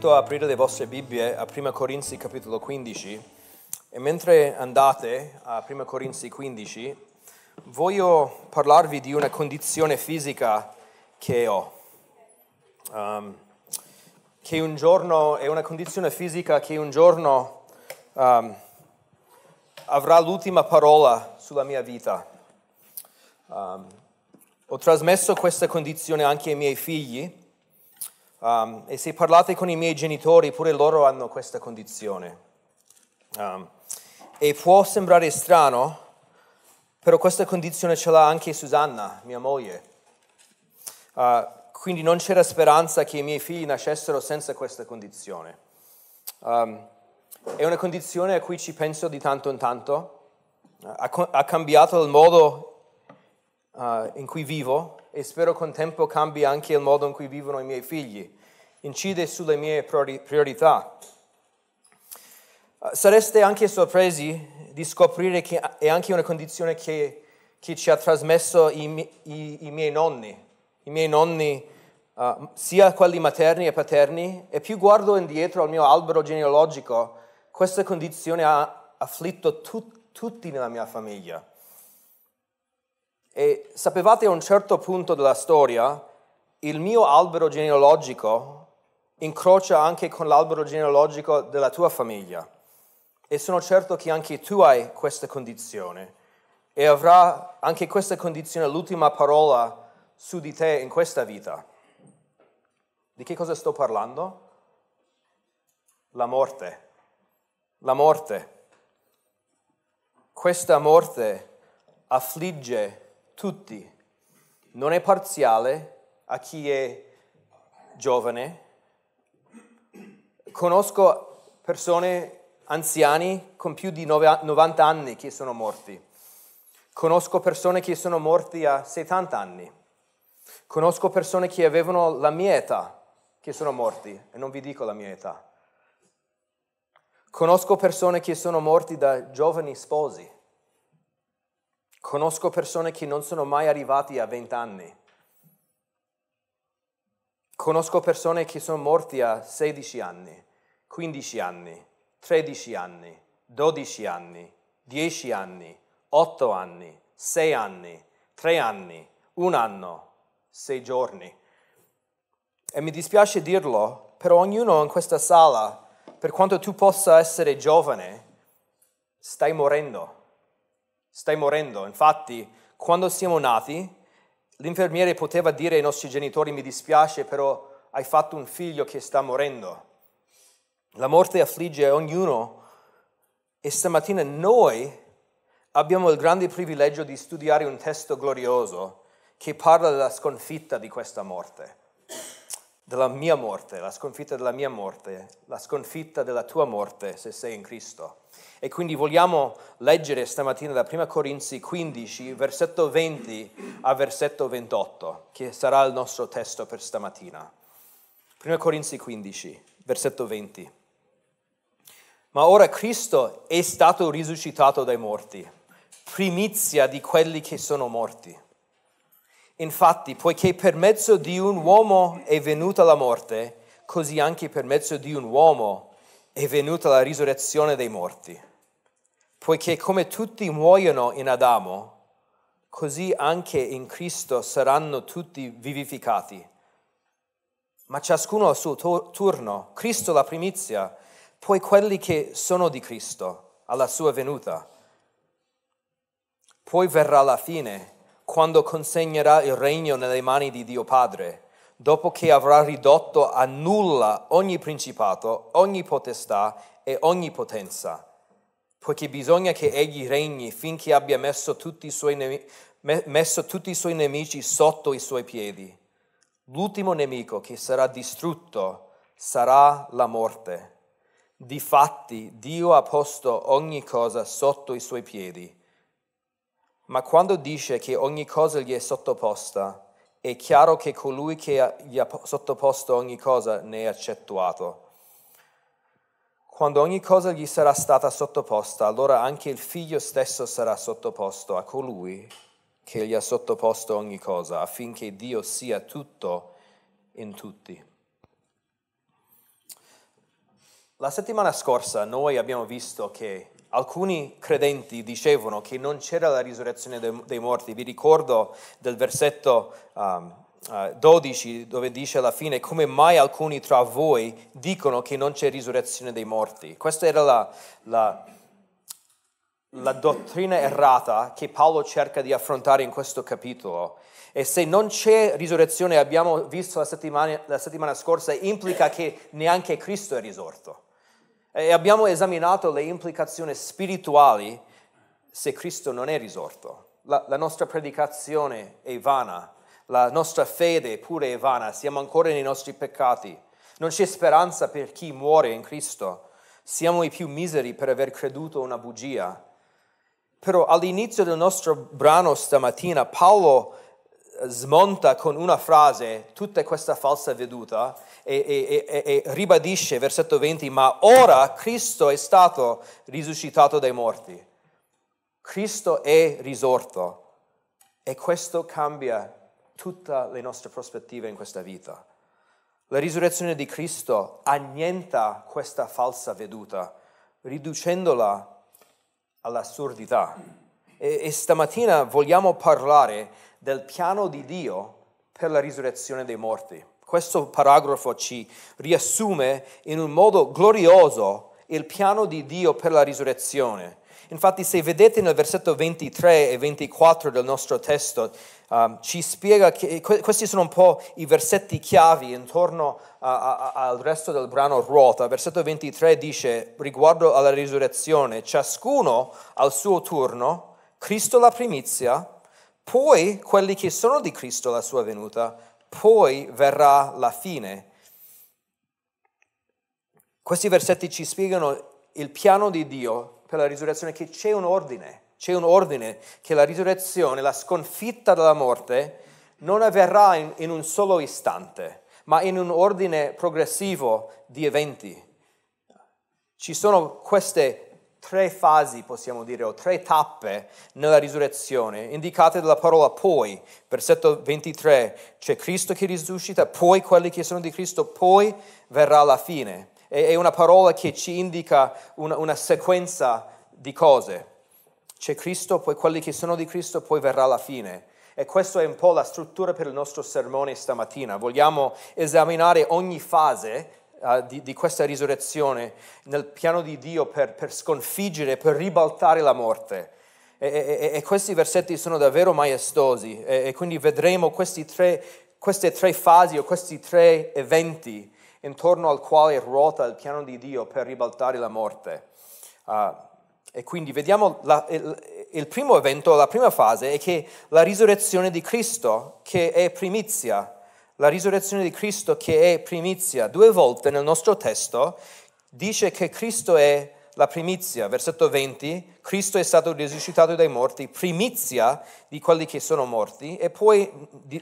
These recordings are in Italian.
invito a aprire le vostre Bibbie a 1 Corinzi capitolo 15 e mentre andate a 1 Corinzi 15 voglio parlarvi di una condizione fisica che ho. Um, che un giorno è una condizione fisica che un giorno um, avrà l'ultima parola sulla mia vita. Um, ho trasmesso questa condizione anche ai miei figli Um, e se parlate con i miei genitori, pure loro hanno questa condizione. Um, e può sembrare strano, però questa condizione ce l'ha anche Susanna, mia moglie. Uh, quindi non c'era speranza che i miei figli nascessero senza questa condizione. Um, è una condizione a cui ci penso di tanto in tanto. Ha, ha cambiato il modo uh, in cui vivo e spero con tempo cambi anche il modo in cui vivono i miei figli, incide sulle mie priorità. Sareste anche sorpresi di scoprire che è anche una condizione che, che ci ha trasmesso i, i, i, miei nonni, i miei nonni uh, sia quelli materni e paterni, e più guardo indietro al mio albero genealogico, questa condizione ha afflitto tut, tutti nella mia famiglia. E sapevate a un certo punto della storia, il mio albero genealogico incrocia anche con l'albero genealogico della tua famiglia. E sono certo che anche tu hai questa condizione e avrà anche questa condizione l'ultima parola su di te in questa vita. Di che cosa sto parlando? La morte. La morte. Questa morte affligge tutti, non è parziale a chi è giovane. Conosco persone anziani con più di 90 anni che sono morti. Conosco persone che sono morti a 70 anni. Conosco persone che avevano la mia età che sono morti e non vi dico la mia età. Conosco persone che sono morti da giovani sposi. Conosco persone che non sono mai arrivati a 20 anni. Conosco persone che sono morti a 16 anni, 15 anni, 13 anni, 12 anni, 10 anni, 8 anni, 6 anni, 3 anni, un anno, 6 giorni. E mi dispiace dirlo, però ognuno in questa sala, per quanto tu possa essere giovane, stai morendo stai morendo. Infatti, quando siamo nati, l'infermiere poteva dire ai nostri genitori mi dispiace, però hai fatto un figlio che sta morendo. La morte affligge ognuno e stamattina noi abbiamo il grande privilegio di studiare un testo glorioso che parla della sconfitta di questa morte, della mia morte, la sconfitta della mia morte, la sconfitta della tua morte se sei in Cristo. E quindi vogliamo leggere stamattina da 1 Corinzi 15, versetto 20 a versetto 28, che sarà il nostro testo per stamattina. 1 Corinzi 15, versetto 20. Ma ora Cristo è stato risuscitato dai morti, primizia di quelli che sono morti. Infatti, poiché per mezzo di un uomo è venuta la morte, così anche per mezzo di un uomo è venuta la risurrezione dei morti poiché come tutti muoiono in Adamo, così anche in Cristo saranno tutti vivificati. Ma ciascuno al suo turno, Cristo la primizia, poi quelli che sono di Cristo alla sua venuta. Poi verrà la fine, quando consegnerà il regno nelle mani di Dio Padre, dopo che avrà ridotto a nulla ogni principato, ogni potestà e ogni potenza poiché bisogna che egli regni finché abbia messo tutti, nemici, messo tutti i suoi nemici sotto i suoi piedi. L'ultimo nemico che sarà distrutto sarà la morte. Difatti Dio ha posto ogni cosa sotto i suoi piedi. Ma quando dice che ogni cosa gli è sottoposta, è chiaro che colui che gli ha sottoposto ogni cosa ne è accettuato. Quando ogni cosa gli sarà stata sottoposta, allora anche il figlio stesso sarà sottoposto a colui che gli ha sottoposto ogni cosa, affinché Dio sia tutto in tutti. La settimana scorsa noi abbiamo visto che alcuni credenti dicevano che non c'era la risurrezione dei, morti. Vi ricordo del versetto um, uh, 12 dove dice alla fine come mai alcuni tra voi dicono che non c'è risurrezione dei morti. Questa era la, la, la dottrina errata che Paolo cerca di affrontare in questo capitolo. E se non c'è risurrezione, abbiamo visto la settimana, la settimana scorsa, implica che neanche Cristo è risorto. E abbiamo esaminato le implicazioni spirituali se Cristo non è risorto. La, la, nostra predicazione è vana, la nostra fede pure è vana, siamo ancora nei nostri peccati. Non c'è speranza per chi muore in Cristo. Siamo i più miseri per aver creduto una bugia. Però all'inizio del nostro brano stamattina Paolo smonta con una frase tutta questa falsa veduta e, e, e, e, ribadisce, versetto 20, ma ora Cristo è stato risuscitato dai morti. Cristo è risorto e questo cambia tutte le nostre prospettive in questa vita. La risurrezione di Cristo annienta questa falsa veduta, riducendola all'assurdità. E, e stamattina vogliamo parlare del piano di Dio per la risurrezione dei morti. Questo paragrafo ci riassume in un modo glorioso il piano di Dio per la risurrezione. Infatti se vedete nel versetto 23 e 24 del nostro testo, um, ci spiega che questi sono un po' i versetti chiavi intorno a, a, al resto del brano ruota. Versetto 23 dice, riguardo alla risurrezione, ciascuno al suo turno, Cristo la primizia, poi quelli che sono di Cristo alla sua venuta, poi verrà la fine. Questi versetti ci spiegano il piano di Dio per la risurrezione, che c'è un ordine, c'è un ordine che la risurrezione, la sconfitta della morte, non avverrà in, in un solo istante, ma in un ordine progressivo di eventi. Ci sono queste tre fasi, possiamo dire, o tre tappe nella risurrezione, indicate dalla parola poi. Versetto 23, c'è Cristo che risuscita, poi quelli che sono di Cristo, poi verrà la fine. È una parola che ci indica una, una sequenza di cose. C'è Cristo, poi quelli che sono di Cristo, poi verrà la fine. E questa è un po' la struttura per il nostro sermone stamattina. Vogliamo esaminare ogni fase uh, di, di, questa risurrezione nel piano di Dio per, per sconfiggere, per ribaltare la morte. E, e, e, questi versetti sono davvero maestosi e, e quindi vedremo tre, queste tre fasi o questi tre eventi intorno al quale ruota il piano di Dio per ribaltare la morte. Uh, e quindi vediamo la, il, il, primo evento, la prima fase è che la risurrezione di Cristo, che è primizia, la risurrezione di Cristo che è primizia. Due volte nel nostro testo dice che Cristo è la primizia. Versetto 20, Cristo è stato risuscitato dai morti, primizia di quelli che sono morti. E poi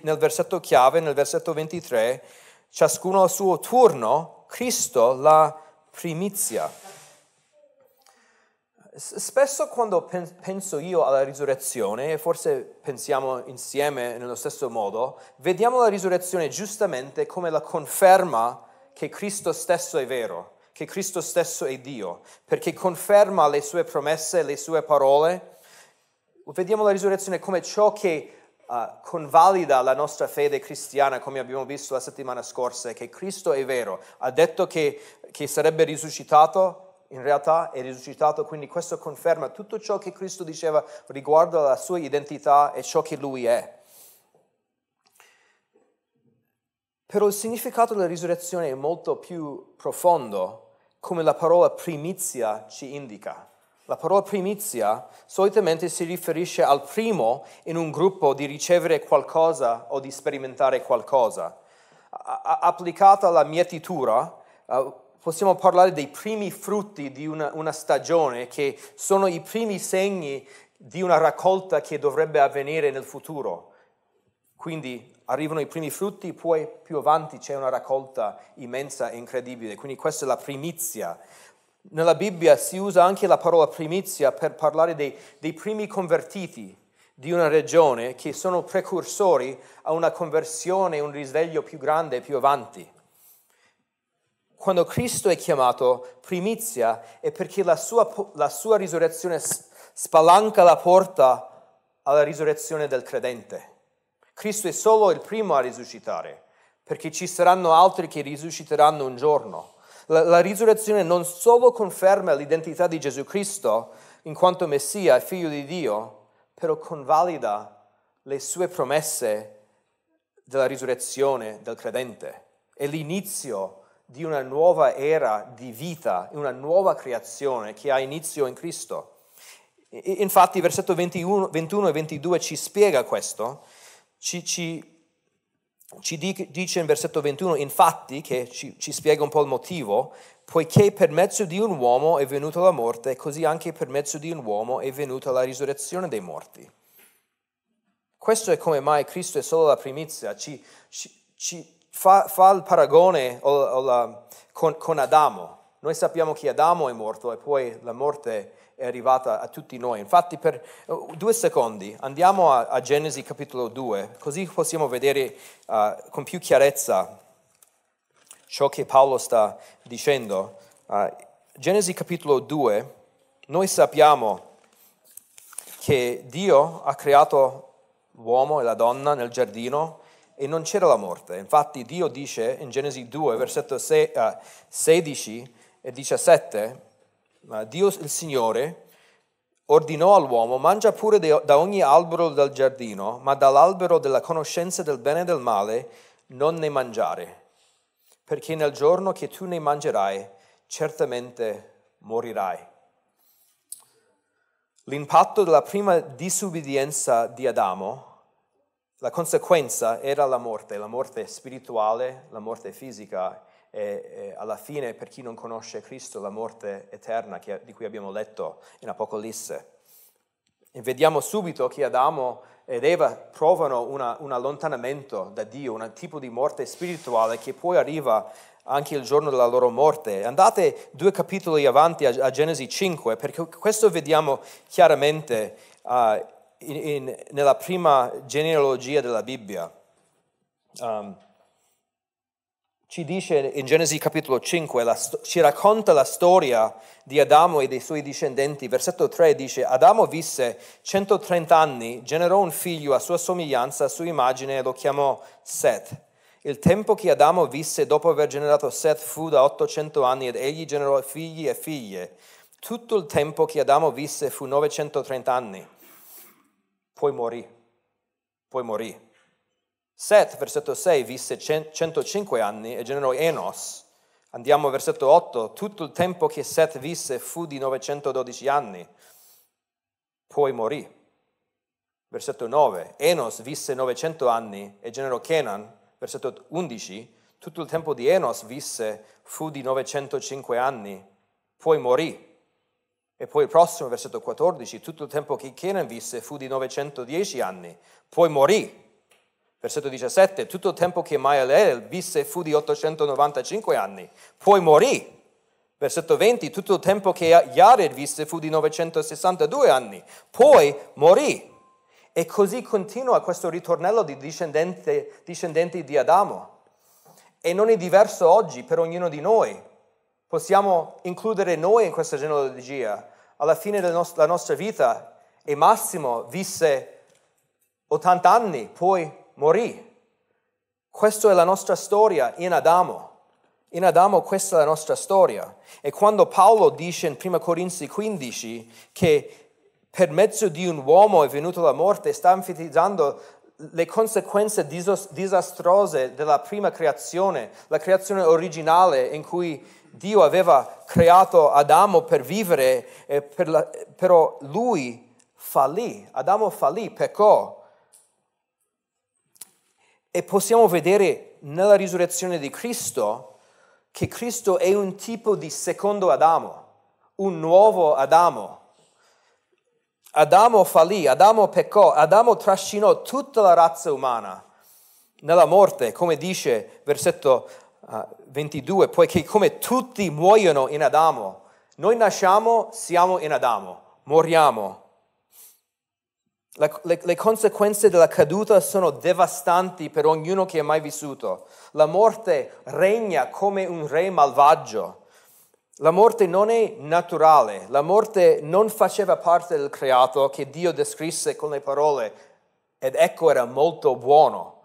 nel versetto chiave, nel versetto 23, ciascuno al suo turno, Cristo la primizia. Spesso quando penso io alla risurrezione, e forse pensiamo insieme nello stesso modo, vediamo la risurrezione giustamente come la conferma che Cristo stesso è vero, che Cristo stesso è Dio, perché conferma le sue promesse, le sue parole. Vediamo la risurrezione come ciò che uh, convalida la nostra fede cristiana, come abbiamo visto la settimana scorsa, che Cristo è vero, ha detto che, che sarebbe risuscitato in realtà è risuscitato, quindi questo conferma tutto ciò che Cristo diceva riguardo alla sua identità e ciò che lui è. Però il significato della risurrezione è molto più profondo, come la parola primizia ci indica. La parola primizia solitamente si riferisce al primo in un gruppo di ricevere qualcosa o di sperimentare qualcosa. applicata alla mietitura, possiamo parlare dei primi frutti di una, una stagione che sono i primi segni di una raccolta che dovrebbe avvenire nel futuro. Quindi arrivano i primi frutti, poi più avanti c'è una raccolta immensa e incredibile. Quindi questa è la primizia. Nella Bibbia si usa anche la parola primizia per parlare dei, dei primi convertiti di una regione che sono precursori a una conversione, un risveglio più grande più avanti. Quando Cristo è chiamato primizia è perché la sua, la sua risurrezione spalanca la porta alla risurrezione del credente. Cristo è solo il primo a risuscitare, perché ci saranno altri che risusciteranno un giorno. La, la risurrezione non solo conferma l'identità di Gesù Cristo in quanto Messia e figlio di Dio, però convalida le sue promesse della risurrezione del credente. È l'inizio di una nuova era di vita, una nuova creazione che ha inizio in Cristo. Infatti, versetto 21, 21 e 22 ci spiega questo, ci, ci ci dice in versetto 21, infatti, che ci, ci, spiega un po' il motivo, poiché per mezzo di un uomo è venuta la morte, così anche per mezzo di un uomo è venuta la risurrezione dei morti. Questo è come mai Cristo è solo la primizia, ci, ci, ci fa, fa, il paragone o, o la, con, con Adamo. Noi sappiamo che Adamo è morto e poi la morte è arrivata a tutti noi. Infatti per uh, due secondi andiamo a, a Genesi capitolo 2, così possiamo vedere uh, con più chiarezza ciò che Paolo sta dicendo. Uh, Genesi capitolo 2, noi sappiamo che Dio ha creato l'uomo e la donna nel giardino e non c'era la morte. Infatti Dio dice in Genesi 2, versetto 16 e 17, Dio il Signore ordinò all'uomo, mangia pure da ogni albero del giardino, ma dall'albero della conoscenza del bene e del male non ne mangiare, perché nel giorno che tu ne mangerai, certamente morirai. L'impatto della prima disubbidienza di Adamo, la conseguenza era la morte, la morte spirituale, la morte fisica e, e alla fine per chi non conosce Cristo la morte eterna che, di cui abbiamo letto in Apocalisse. E vediamo subito che Adamo ed Eva provano una, un allontanamento da Dio, un tipo di morte spirituale che poi arriva anche il giorno della loro morte. Andate due capitoli avanti a, a Genesi 5, perché questo vediamo chiaramente uh, in, in, nella prima genealogia della Bibbia. Um, ci dice in Genesi capitolo 5, la, ci racconta la storia di Adamo e dei suoi discendenti. Versetto 3 dice, Adamo visse 130 anni, generò un figlio a sua somiglianza, a sua immagine e lo chiamò Seth. Il tempo che Adamo visse dopo aver generato Seth fu da 800 anni ed egli generò figli e figlie. Tutto il tempo che Adamo visse fu 930 anni. Poi morì. Poi morì. Set, versetto 6, visse 105 anni e generò Enos. Andiamo al versetto 8, tutto il tempo che Set visse fu di 912 anni, poi morì. Versetto 9, Enos visse 900 anni e generò Kenan. Versetto 11, tutto il tempo di Enos visse fu di 905 anni, poi morì. E poi il prossimo, versetto 14, tutto il tempo che Kenan visse fu di 910 anni, poi morì. Versetto 17, tutto il tempo che Maelel visse fu di 895 anni, poi morì. Versetto 20, tutto il tempo che Jared visse fu di 962 anni, poi morì. E così continua questo ritornello di discendenti di Adamo. E non è diverso oggi per ognuno di noi. Possiamo includere noi in questa genealogia. Alla fine della nostra vita, e Massimo visse 80 anni, poi morì. Questa è la nostra storia in Adamo. In Adamo questa è la nostra storia. E quando Paolo dice in 1 Corinzi 15 che per mezzo di un uomo è venuta la morte, sta enfatizzando le conseguenze disastrose della prima creazione, la creazione originale in cui Dio aveva creato Adamo per vivere, per la, però lui fallì, Adamo fallì, peccò e possiamo vedere nella risurrezione di Cristo che Cristo è un tipo di secondo Adamo, un nuovo Adamo. Adamo fallì, Adamo peccò, Adamo trascinò tutta la razza umana nella morte, come dice versetto 22, uh, poiché come tutti muoiono in Adamo, noi nasciamo, siamo in Adamo, moriamo Le, le, le, conseguenze della caduta sono devastanti per ognuno che ha mai vissuto. La morte regna come un re malvagio. La morte non è naturale, la morte non faceva parte del creato che Dio descrisse con le parole ed ecco era molto buono.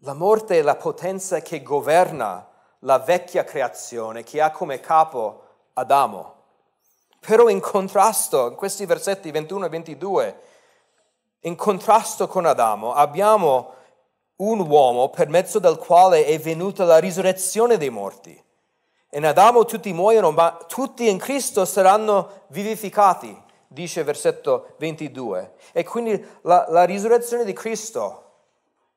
La morte è la potenza che governa la vecchia creazione che ha come capo Adamo. Però in contrasto, in questi versetti 21 e 22, in contrasto con Adamo, abbiamo un uomo per mezzo del quale è venuta la risurrezione dei morti. In Adamo tutti muoiono, ma tutti in Cristo saranno vivificati, dice versetto 22. E quindi la, la risurrezione di Cristo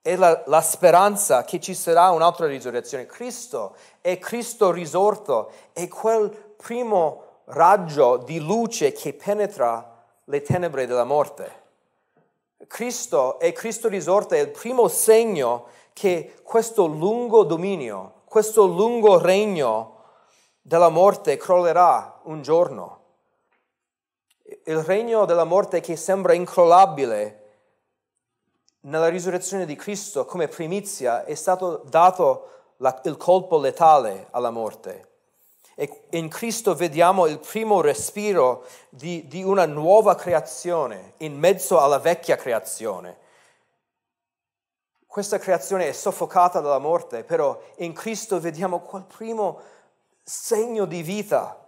è la, la, speranza che ci sarà un'altra risurrezione. Cristo è Cristo risorto, è quel primo raggio di luce che penetra le tenebre della morte. Cristo è Cristo risorto, è il primo segno che questo lungo dominio, questo lungo regno della morte crollerà un giorno. Il regno della morte che sembra incrollabile nella risurrezione di Cristo come primizia è stato dato la, il colpo letale alla morte. E in Cristo vediamo il primo respiro di, di una nuova creazione in mezzo alla vecchia creazione. Questa creazione è soffocata dalla morte, però in Cristo vediamo quel primo segno di vita.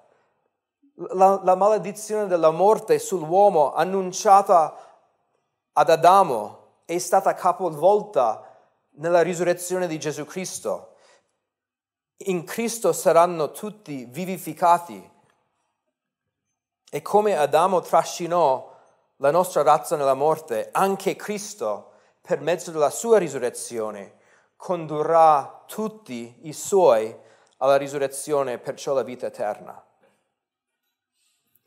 La, la maledizione della morte sull'uomo annunciata ad Adamo è stata capovolta nella risurrezione di Gesù Cristo. In Cristo saranno tutti vivificati. E come Adamo trascinò la nostra razza nella morte, anche Cristo, per mezzo della sua risurrezione, condurrà tutti i suoi alla risurrezione, perciò la vita eterna.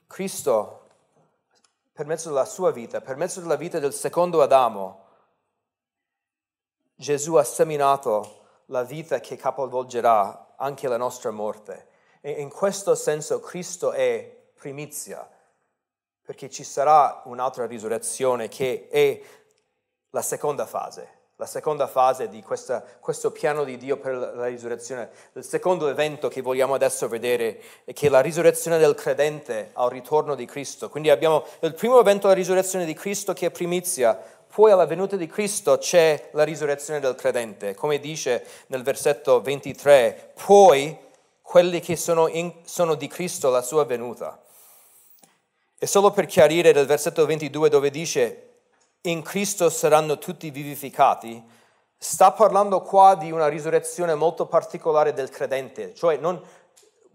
Cristo, per mezzo della sua vita, per mezzo della vita del secondo Adamo, Gesù ha seminato la vita che capovolgerà anche la nostra morte. E in questo senso Cristo è primizia, perché ci sarà un'altra risurrezione che è la seconda fase, la seconda fase di questa, questo piano di Dio per la risurrezione. Il secondo evento che vogliamo adesso vedere è che la risurrezione del credente al ritorno di Cristo. Quindi abbiamo il primo evento, la risurrezione di Cristo, che è primizia, poi alla venuta di Cristo c'è la risurrezione del credente, come dice nel versetto 23, poi quelli che sono, in, sono di Cristo la sua venuta. E solo per chiarire nel versetto 22 dove dice in Cristo saranno tutti vivificati, sta parlando qua di una risurrezione molto particolare del credente, cioè non,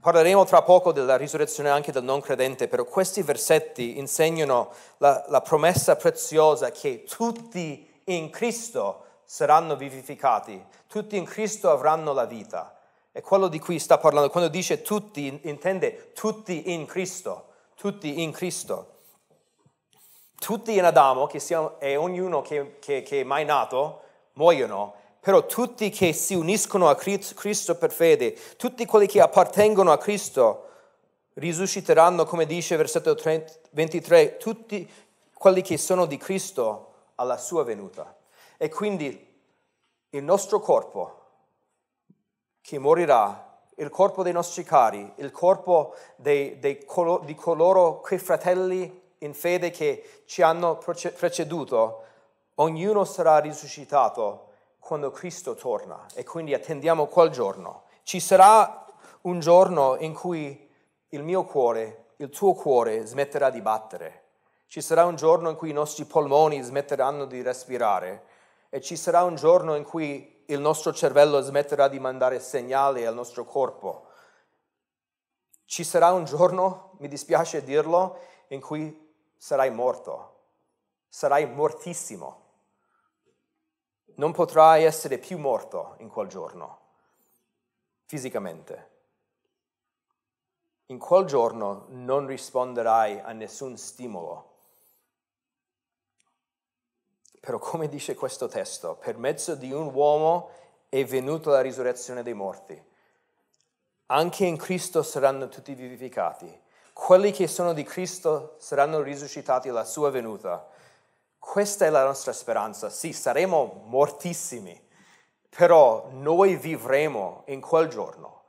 Parleremo tra poco della risurrezione anche del non credente, però questi versetti insegnano la, la promessa preziosa che tutti in Cristo saranno vivificati, tutti in Cristo avranno la vita. È quello di cui sta parlando. Quando dice tutti, intende tutti in Cristo, tutti in Cristo. Tutti in Adamo, che siamo, e ognuno che, che, che è mai nato, muoiono, però tutti che si uniscono a Cristo per fede, tutti quelli che appartengono a Cristo, risusciteranno, come dice versetto 23, tutti quelli che sono di Cristo alla sua venuta. E quindi il nostro corpo che morirà, il corpo dei nostri cari, il corpo dei, dei, di coloro, quei fratelli in fede che ci hanno preceduto, ognuno sarà risuscitato quando Cristo torna e quindi attendiamo quel giorno. Ci sarà un giorno in cui il mio cuore, il tuo cuore smetterà di battere. Ci sarà un giorno in cui i nostri polmoni smetteranno di respirare e ci sarà un giorno in cui il nostro cervello smetterà di mandare segnali al nostro corpo. Ci sarà un giorno, mi dispiace dirlo, in cui sarai morto, sarai mortissimo non potrai essere più morto in quel giorno, fisicamente. In quel giorno non risponderai a nessun stimolo. Però come dice questo testo, per mezzo di un uomo è venuta la risurrezione dei morti. Anche in Cristo saranno tutti vivificati. Quelli che sono di Cristo saranno risuscitati alla sua venuta Questa è la nostra speranza. Sì, saremo mortissimi, però noi vivremo in quel giorno.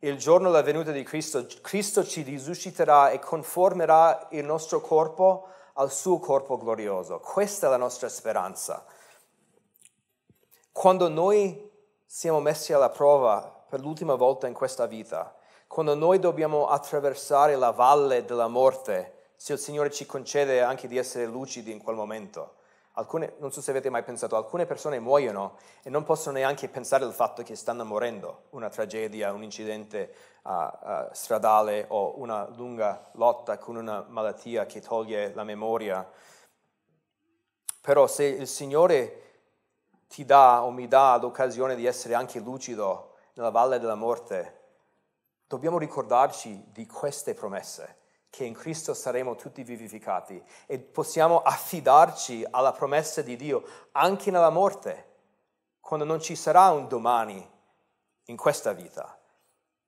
Il giorno della venuta di Cristo, Cristo ci risusciterà e conformerà il nostro corpo al suo corpo glorioso. Questa è la nostra speranza. Quando noi siamo messi alla prova per l'ultima volta in questa vita, quando noi dobbiamo attraversare la valle della morte, se il Signore ci concede anche di essere lucidi in quel momento. Alcune, non so se avete mai pensato, alcune persone muoiono e non possono neanche pensare al fatto che stanno morendo, una tragedia, un incidente uh, uh, stradale o una lunga lotta con una malattia che toglie la memoria. Però se il Signore ti dà o mi dà l'occasione di essere anche lucido nella valle della morte, dobbiamo ricordarci di queste promesse, che in Cristo saremo tutti vivificati e possiamo affidarci alla promessa di Dio anche nella morte, quando non ci sarà un domani in questa vita.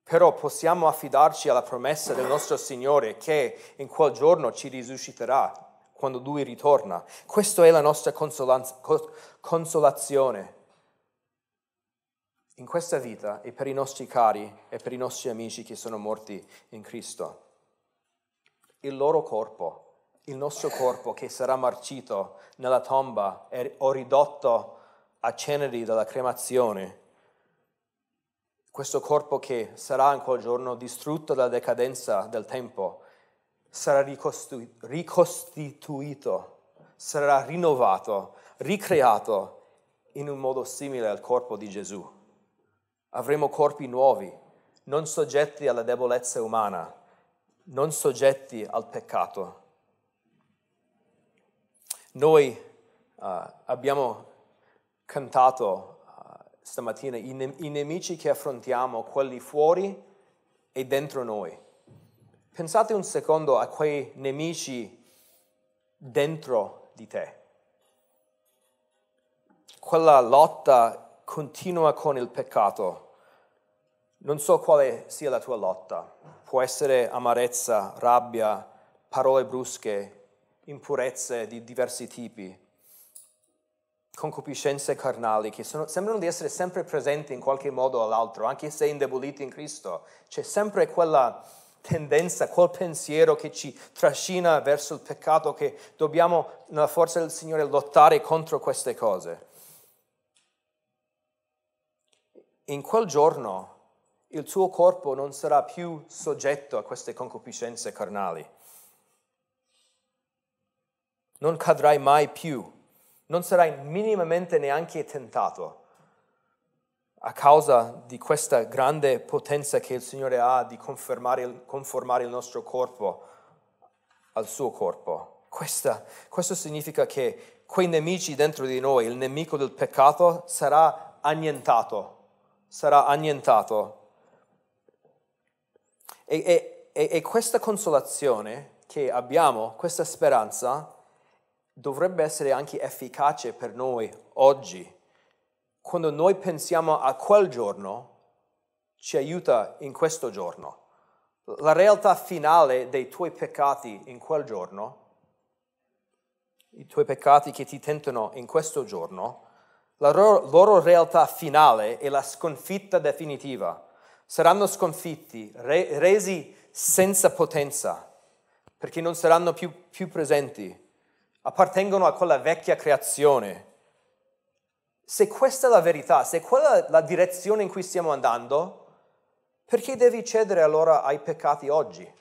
Però possiamo affidarci alla promessa del nostro Signore che in quel giorno ci risusciterà quando Lui ritorna. Questa è la nostra consolazione in questa vita e per i nostri cari e per i nostri amici che sono morti in Cristo. Il loro corpo, il nostro corpo che sarà marcito nella tomba o ridotto a ceneri dalla cremazione, questo corpo che sarà in quel giorno distrutto dalla decadenza del tempo, sarà ricostituito, sarà rinnovato, ricreato in un modo simile al corpo di Gesù. Avremo corpi nuovi, non soggetti alla debolezza umana, non soggetti al peccato. Noi uh, abbiamo cantato uh, stamattina i, ne- i nemici che affrontiamo, quelli fuori e dentro noi. Pensate un secondo a quei nemici dentro di te. Quella lotta continua con il peccato non so quale sia la tua lotta. Può essere amarezza, rabbia, parole brusche, impurezze di diversi tipi, concupiscenze carnali che sono, sembrano di essere sempre presenti in qualche modo o all'altro, anche se indeboliti in Cristo. C'è sempre quella tendenza, quel pensiero che ci trascina verso il peccato, che dobbiamo, nella forza del Signore, lottare contro queste cose. In quel giorno il tuo corpo non sarà più soggetto a queste concupiscenze carnali. Non cadrai mai più, non sarai minimamente neanche tentato a causa di questa grande potenza che il Signore ha di conformare, conformare il nostro corpo al suo corpo. Questa, questo significa che quei nemici dentro di noi, il nemico del peccato, sarà annientato, sarà annientato e, e, e questa consolazione che abbiamo, questa speranza, dovrebbe essere anche efficace per noi oggi. Quando noi pensiamo a quel giorno, ci aiuta in questo giorno. La realtà finale dei tuoi peccati in quel giorno, i tuoi peccati che ti tentano in questo giorno, la loro, loro realtà finale è la sconfitta definitiva saranno sconfitti, re, resi senza potenza, perché non saranno più, più presenti, appartengono a quella vecchia creazione. Se questa è la verità, se quella è la direzione in cui stiamo andando, perché devi cedere allora ai peccati oggi?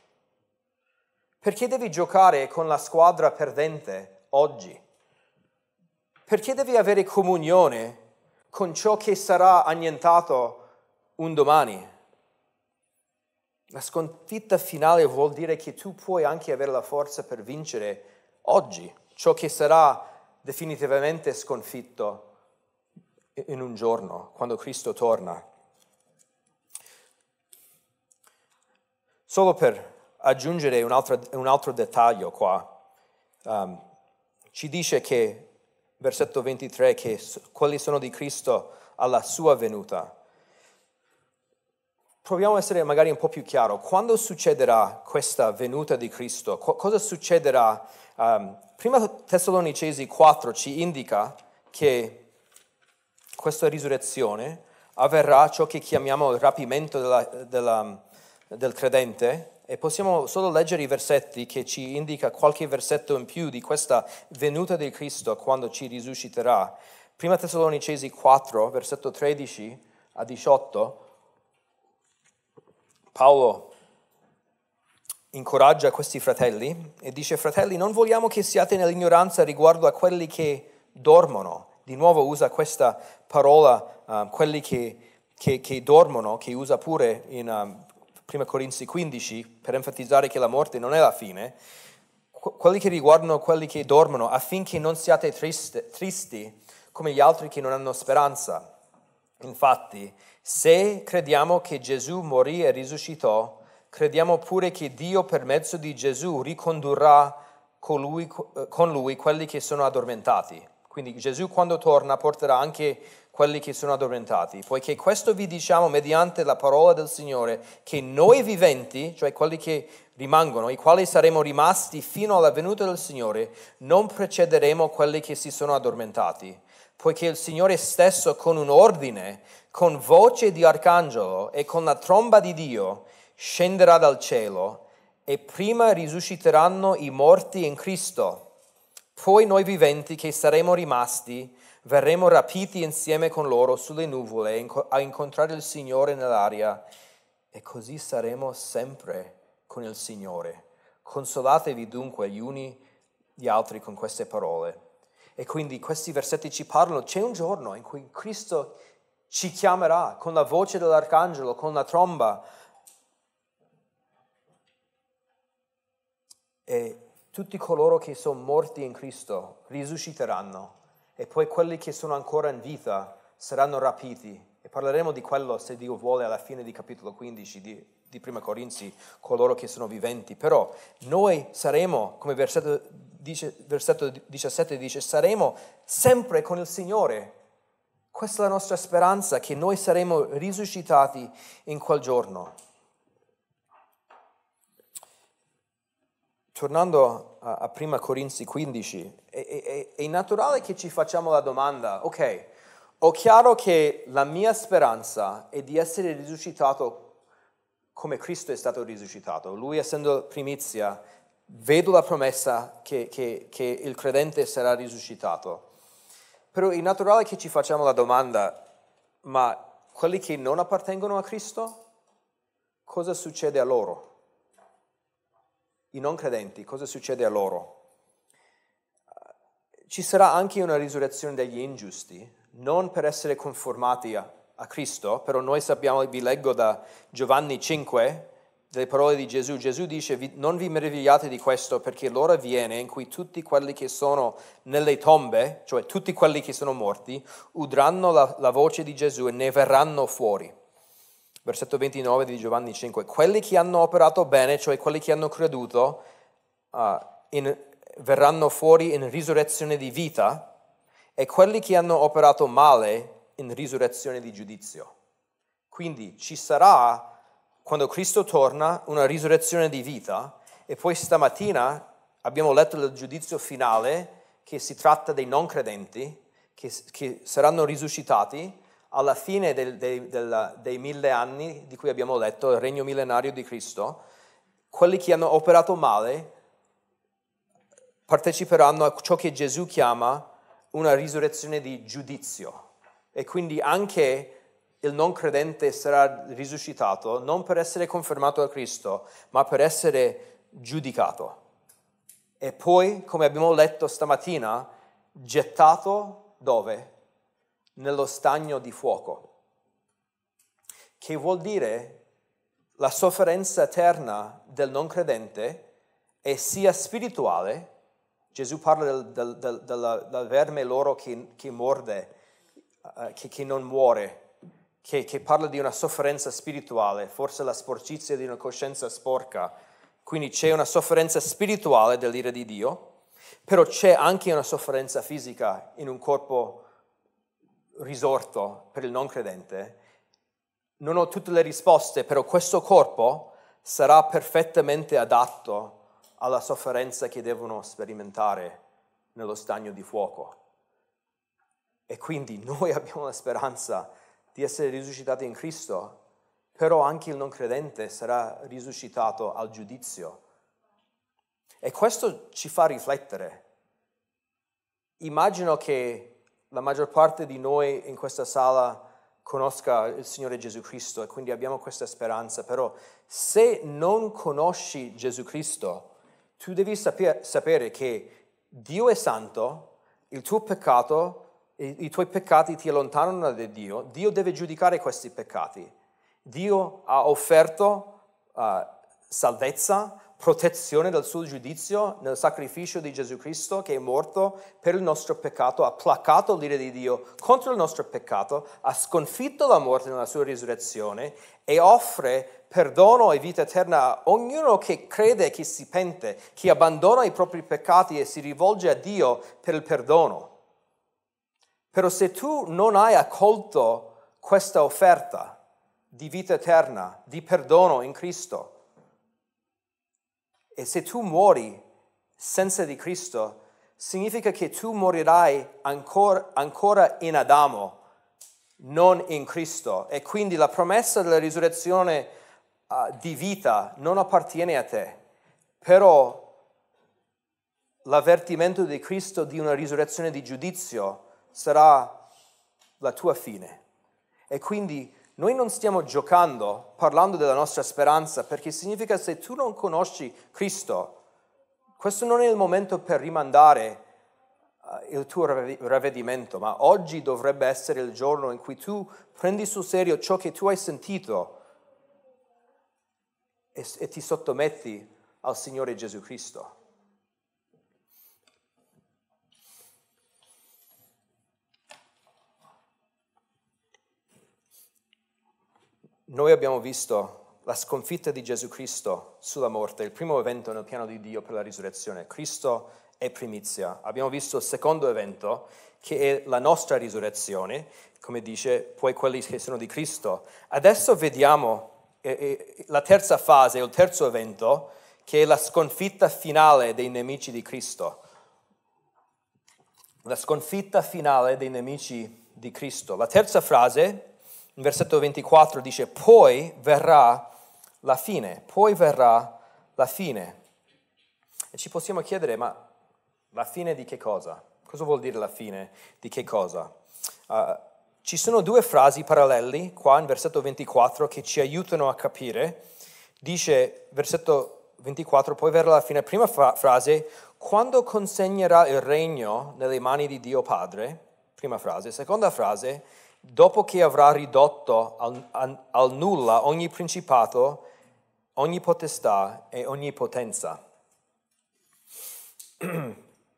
Perché devi giocare con la squadra perdente oggi? Perché devi avere comunione con ciò che sarà annientato un domani? La sconfitta finale vuol dire che tu puoi anche avere la forza per vincere oggi ciò che sarà definitivamente sconfitto in un giorno, quando Cristo torna. Solo per aggiungere un altro, un altro dettaglio qua, um, ci dice che, versetto 23, che quelli sono di Cristo alla sua venuta. Proviamo a essere magari un po' più chiaro. Quando succederà questa venuta di Cristo? Co- cosa succederà? Um, prima Tessalonicesi 4 ci indica che questa risurrezione avverrà ciò che chiamiamo il rapimento della, della, del credente e possiamo solo leggere i versetti che ci indica qualche versetto in più di questa venuta di Cristo quando ci risusciterà. Prima Tessalonicesi 4, versetto 13 a 18, Paolo incoraggia questi fratelli e dice, fratelli, non vogliamo che siate nell'ignoranza riguardo a quelli che dormono. Di nuovo usa questa parola, uh, quelli che, che, che, dormono, che usa pure in um, 1 Corinzi 15 per enfatizzare che la morte non è la fine. Qu- quelli che riguardano quelli che dormono affinché non siate triste, tristi come gli altri che non hanno speranza. Infatti, se crediamo che Gesù morì e risuscitò, crediamo pure che Dio per mezzo di Gesù ricondurrà con lui, con lui quelli che sono addormentati. Quindi Gesù quando torna porterà anche quelli che sono addormentati, poiché questo vi diciamo mediante la parola del Signore, che noi viventi, cioè quelli che rimangono, i quali saremo rimasti fino alla venuta del Signore, non precederemo quelli che si sono addormentati, poiché il Signore stesso con un ordine con voce di arcangelo e con la tromba di Dio scenderà dal cielo e prima risusciteranno i morti in Cristo. Poi noi viventi che saremo rimasti verremo rapiti insieme con loro sulle nuvole a incontrare il Signore nell'aria e così saremo sempre con il Signore. Consolatevi dunque gli uni gli altri con queste parole. E quindi questi versetti ci parlano, c'è un giorno in cui Cristo ci chiamerà con la voce dell'arcangelo, con la tromba. E tutti coloro che sono morti in Cristo risusciteranno e poi quelli che sono ancora in vita saranno rapiti. E parleremo di quello, se Dio vuole, alla fine di capitolo 15 di, di Prima Corinzi, coloro che sono viventi. Però noi saremo, come versetto, dice, versetto 17 dice, saremo sempre con il Signore questa è la nostra speranza, che noi saremo risuscitati in quel giorno. Tornando a, a prima Corinzi 15, è, è, è naturale che ci facciamo la domanda, ok, ho chiaro che la mia speranza è di essere risuscitato come Cristo è stato risuscitato. Lui essendo primizia, vedo la promessa che, che, che il credente sarà risuscitato. Però è naturale che ci facciamo la domanda, ma quelli che non appartengono a Cristo, cosa succede a loro? I non credenti, cosa succede a loro? Ci sarà anche una risurrezione degli ingiusti, non per essere conformati a, a Cristo, però noi sappiamo, vi leggo da Giovanni 5, delle parole di Gesù. Gesù dice, non vi meravigliate di questo perché l'ora viene in cui tutti quelli che sono nelle tombe, cioè tutti quelli che sono morti, udranno la, la voce di Gesù e ne verranno fuori. Versetto 29 di Giovanni 5. Quelli che hanno operato bene, cioè quelli che hanno creduto, uh, in, verranno fuori in risurrezione di vita e quelli che hanno operato male in risurrezione di giudizio. Quindi ci sarà quando Cristo torna, una risurrezione di vita e poi stamattina abbiamo letto il giudizio finale che si tratta dei non credenti che, che saranno risuscitati alla fine del, del, del, dei mille anni di cui abbiamo letto, il regno millenario di Cristo, quelli che hanno operato male parteciperanno a ciò che Gesù chiama una risurrezione di giudizio. E quindi anche il non credente sarà risuscitato non per essere confermato da Cristo, ma per essere giudicato. E poi, come abbiamo letto stamattina, gettato dove? Nello stagno di fuoco. Che vuol dire la sofferenza eterna del non credente è sia spirituale, Gesù parla del, del, del, del verme loro che, che morde, uh, che, che non muore, che, che parla di una sofferenza spirituale, forse la sporcizia di una coscienza sporca. Quindi c'è una sofferenza spirituale dell'ira di Dio, però c'è anche una sofferenza fisica in un corpo risorto per il non credente. non ho tutte le risposte, però questo corpo sarà perfettamente adatto alla sofferenza che devono sperimentare nello stagno di fuoco. E quindi noi abbiamo la speranza di essere risuscitati in Cristo, però anche il non credente sarà risuscitato al giudizio. E questo ci fa riflettere. Immagino che la maggior parte di noi in questa sala conosca il Signore Gesù Cristo e quindi abbiamo questa speranza, però se non conosci Gesù Cristo, tu devi sapere che Dio è santo, il tuo peccato, i, tuoi peccati ti allontanano da Dio, Dio deve giudicare questi peccati. Dio ha offerto uh, salvezza, protezione dal suo giudizio nel sacrificio di Gesù Cristo che è morto per il nostro peccato, ha placato l'ira di Dio contro il nostro peccato, ha sconfitto la morte nella sua risurrezione e offre perdono e vita eterna a ognuno che crede, che si pente, che abbandona i propri peccati e si rivolge a Dio per il perdono. Però se tu non hai accolto questa offerta di vita eterna, di perdono in Cristo, e se tu muori senza di Cristo, significa che tu morirai ancora, ancora in Adamo, non in Cristo. E quindi la promessa della risurrezione uh, di vita non appartiene a te. Però l'avvertimento di Cristo di una risurrezione di giudizio sarà la tua fine. E quindi noi non stiamo giocando parlando della nostra speranza perché significa se tu non conosci Cristo, questo non è il momento per rimandare uh, il tuo ravvedimento, ma oggi dovrebbe essere il giorno in cui tu prendi sul serio ciò che tu hai sentito e, e ti sottometti al Signore Gesù Cristo. Noi abbiamo visto la sconfitta di Gesù Cristo sulla morte, il primo evento nel piano di Dio per la risurrezione. Cristo è primizia. Abbiamo visto il secondo evento, che è la nostra risurrezione, come dice, poi quelli che sono di Cristo. Adesso vediamo eh, eh, la terza fase, il terzo evento, che è la sconfitta finale dei nemici di Cristo. La sconfitta finale dei nemici di Cristo. La terza frase in versetto 24 dice, poi verrà la fine, poi verrà la fine. E ci possiamo chiedere, ma la fine di che cosa? Cosa vuol dire la fine di che cosa? Uh, ci sono due frasi paralleli qua in versetto 24 che ci aiutano a capire. Dice, versetto 24, poi verrà la fine, prima fra- frase, quando consegnerà il regno nelle mani di Dio Padre, prima frase, seconda frase, dopo che avrà ridotto al, al, nulla ogni principato, ogni potestà e ogni potenza.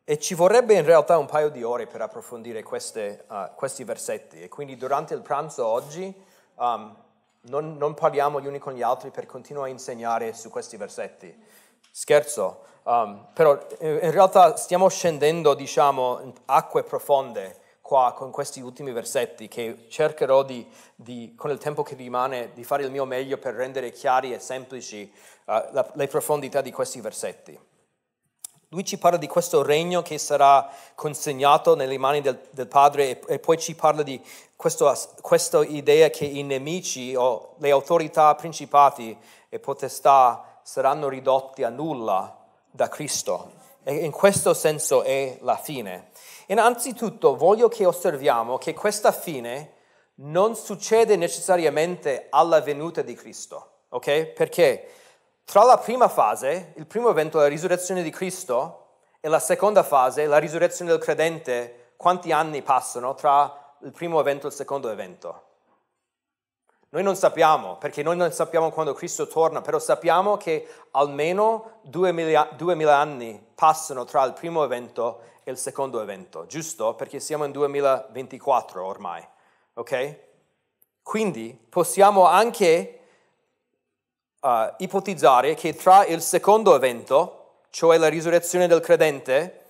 E ci vorrebbe in realtà un paio di ore per approfondire queste, uh, questi versetti. E quindi durante il pranzo oggi um, non, non, parliamo gli uni con gli altri per continuare a insegnare su questi versetti. Scherzo, um, però in realtà stiamo scendendo, diciamo, in acque profonde qua con questi ultimi versetti che cercherò di, di, con il tempo che rimane di fare il mio meglio per rendere chiari e semplici uh, la, le profondità di questi versetti. Lui ci parla di questo regno che sarà consegnato nelle mani del, del Padre e, e, poi ci parla di questo, questa idea che i nemici o le autorità principati e potestà saranno ridotti a nulla da Cristo. E in questo senso è la fine. Innanzitutto voglio che osserviamo che questa fine non succede necessariamente alla venuta di Cristo, ok? Perché tra la prima fase, il primo evento, la risurrezione di Cristo, e la seconda fase, la risurrezione del credente, quanti anni passano tra il primo evento e il secondo evento? Noi non sappiamo, perché noi non sappiamo quando Cristo torna, però sappiamo che almeno duemila, duemila anni passano tra il primo evento e il secondo evento, giusto? Perché siamo in 2024 ormai, ok? Quindi possiamo anche uh, ipotizzare che tra il secondo evento, cioè la risurrezione del credente,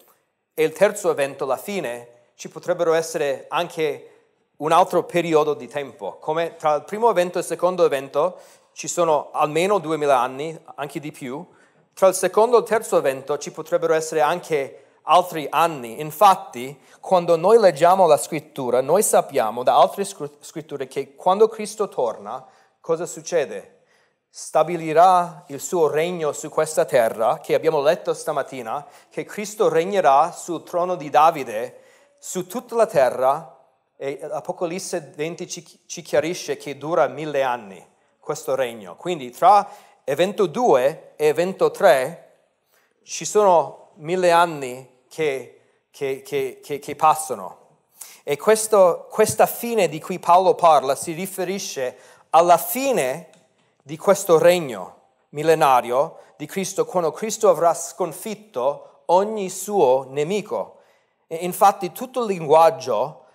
e il terzo evento, la fine, ci potrebbero essere anche un altro periodo di tempo. Come tra il primo evento e il secondo evento ci sono almeno 2000 anni, anche di più. Tra il secondo e il terzo evento ci potrebbero essere anche altri anni. Infatti, quando noi leggiamo la scrittura, noi sappiamo da altre scritture che quando Cristo torna, cosa succede? Stabilirà il suo regno su questa terra, che abbiamo letto stamattina, che Cristo regnerà sul trono di Davide su tutta la terra e Apocalisse 20 ci, ci chiarisce che dura mille anni questo regno. Quindi tra evento 2 e evento 3 ci sono mille anni che, che, che, che passano. E questo, questa fine di cui Paolo parla si riferisce alla fine di questo regno millenario di Cristo, quando Cristo avrà sconfitto ogni suo nemico. E infatti tutto il linguaggio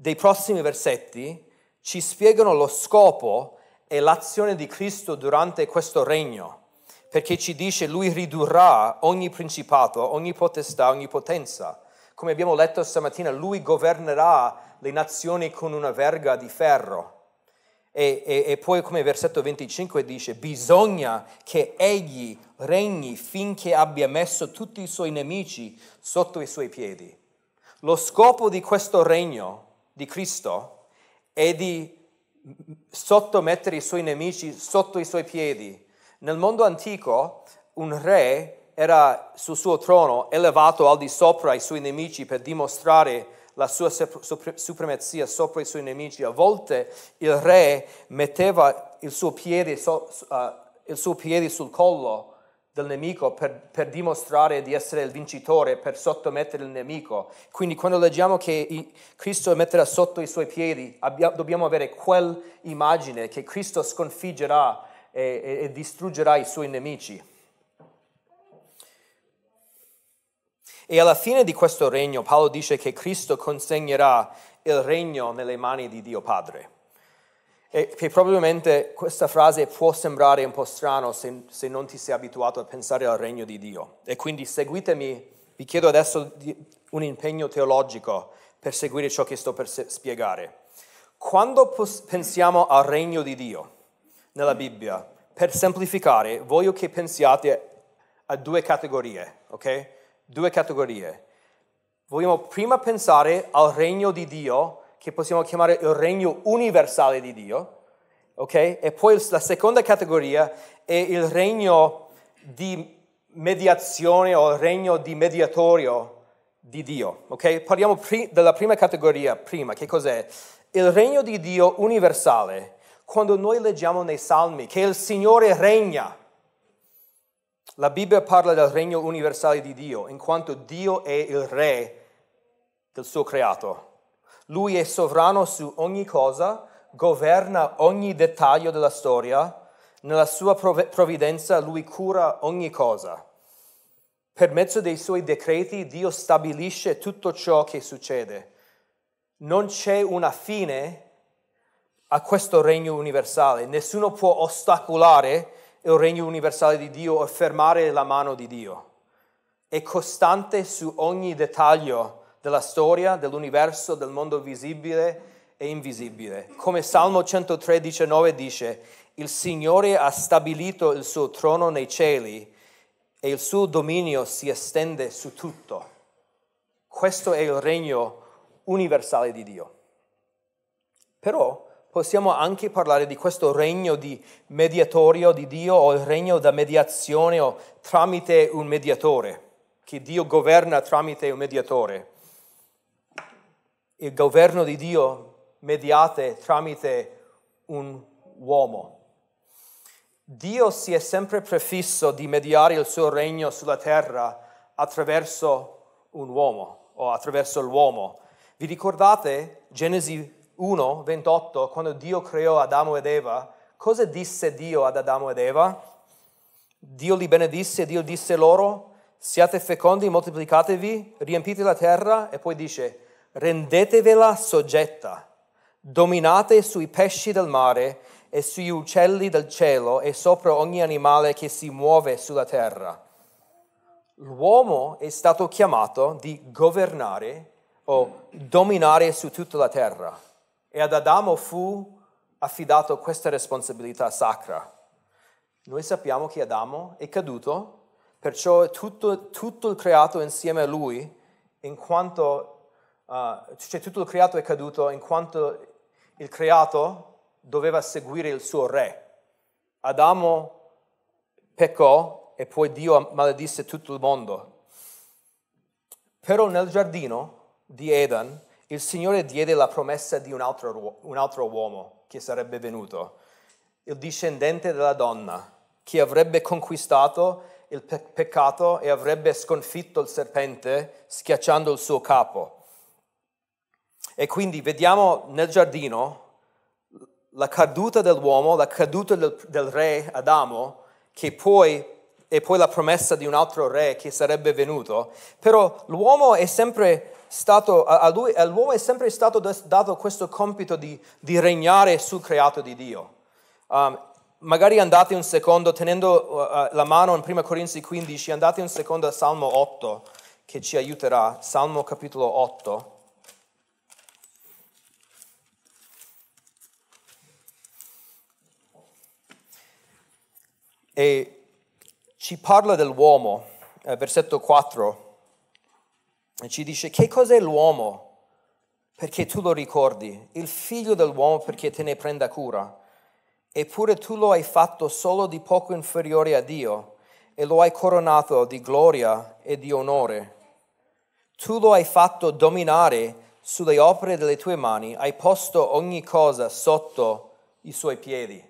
dei prossimi versetti ci spiegano lo scopo e l'azione di Cristo durante questo regno perché ci dice lui ridurrà ogni principato, ogni potestà, ogni potenza. Come abbiamo letto stamattina, lui governerà le nazioni con una verga di ferro. E, e, e poi come versetto 25 dice, bisogna che egli regni finché abbia messo tutti i suoi nemici sotto i suoi piedi. Lo scopo di questo regno di Cristo è di sottomettere i suoi nemici sotto i suoi piedi nel mondo antico un re era sul suo trono elevato al di sopra i suoi nemici per dimostrare la sua supremazia sopra i suoi nemici. A volte il re metteva il suo piede, uh, il suo piede sul collo del nemico per, per, dimostrare di essere il vincitore, per sottomettere il nemico. Quindi quando leggiamo che Cristo metterà sotto i suoi piedi, abbiamo, dobbiamo avere quell'immagine che Cristo sconfiggerà e, e, e distruggerà i suoi nemici. E alla fine di questo regno Paolo dice che Cristo consegnerà il regno nelle mani di Dio Padre. E che probabilmente questa frase può sembrare un po' strano se, se, non ti sei abituato a pensare al regno di Dio. E quindi seguitemi, vi chiedo adesso un impegno teologico per seguire ciò che sto per spiegare. Quando pensiamo al regno di Dio, nella Bibbia. Per semplificare, voglio che pensiate a due categorie, ok? Due categorie. Vogliamo prima pensare al regno di Dio, che possiamo chiamare il regno universale di Dio, ok? E poi la seconda categoria è il regno di mediazione o il regno di mediatorio di Dio, ok? Parliamo pri- della prima categoria prima, che cos'è? Il regno di Dio universale quando noi leggiamo nei Salmi che il Signore regna. La Bibbia parla del regno universale di Dio, in quanto Dio è il re del suo creato. Lui è sovrano su ogni cosa, governa ogni dettaglio della storia, nella sua provvidenza lui cura ogni cosa. Per mezzo dei suoi decreti Dio stabilisce tutto ciò che succede. Non c'è una fine a questo regno universale. Nessuno può ostacolare il regno universale di Dio o fermare la mano di Dio. È costante su ogni dettaglio della storia, dell'universo, del mondo visibile e invisibile. Come Salmo 113, dice, il Signore ha stabilito il suo trono nei cieli e il suo dominio si estende su tutto. Questo è il regno universale di Dio. Però possiamo anche parlare di questo regno di mediatorio di Dio o il regno da mediazione o tramite un mediatore, che Dio governa tramite un mediatore. Il governo di Dio mediate tramite un uomo. Dio si è sempre prefisso di mediare il suo regno sulla terra attraverso un uomo o attraverso l'uomo. Vi ricordate Genesi 1, 28, quando Dio creò Adamo ed Eva, cosa disse Dio ad Adamo ed Eva? Dio li benedisse, Dio disse loro, siate fecondi, moltiplicatevi, riempite la terra e poi dice, rendetevela soggetta, dominate sui pesci del mare e sugli uccelli del cielo e sopra ogni animale che si muove sulla terra. L'uomo è stato chiamato di governare o dominare su tutta la terra e ad Adamo fu affidato questa responsabilità sacra. Noi sappiamo che Adamo è caduto, perciò tutto, tutto il creato insieme a lui, in quanto, uh, cioè tutto il creato è caduto in quanto il creato doveva seguire il suo re. Adamo peccò e poi Dio maledisse tutto il mondo. Però nel giardino di Eden il Signore diede la promessa di un altro, un altro uomo che sarebbe venuto, il discendente della donna, che avrebbe conquistato il pe- peccato e avrebbe sconfitto il serpente schiacciando il suo capo. E quindi vediamo nel giardino la caduta dell'uomo, la caduta del, del re Adamo, che poi e poi la promessa di un altro re che sarebbe venuto, però l'uomo è sempre stato, a lui, all'uomo è sempre stato dato questo compito di, di regnare sul creato di Dio. Um, magari andate un secondo, tenendo uh, la mano in 1 Corinzi 15, andate un secondo al Salmo 8 che ci aiuterà, Salmo capitolo 8. E ci parla dell'uomo, eh, versetto 4, e ci dice che cos'è l'uomo perché tu lo ricordi, il figlio dell'uomo perché te ne prenda cura. Eppure tu lo hai fatto solo di poco inferiore a Dio e lo hai coronato di gloria e di onore. Tu lo hai fatto dominare sulle opere delle tue mani, hai posto ogni cosa sotto i suoi piedi.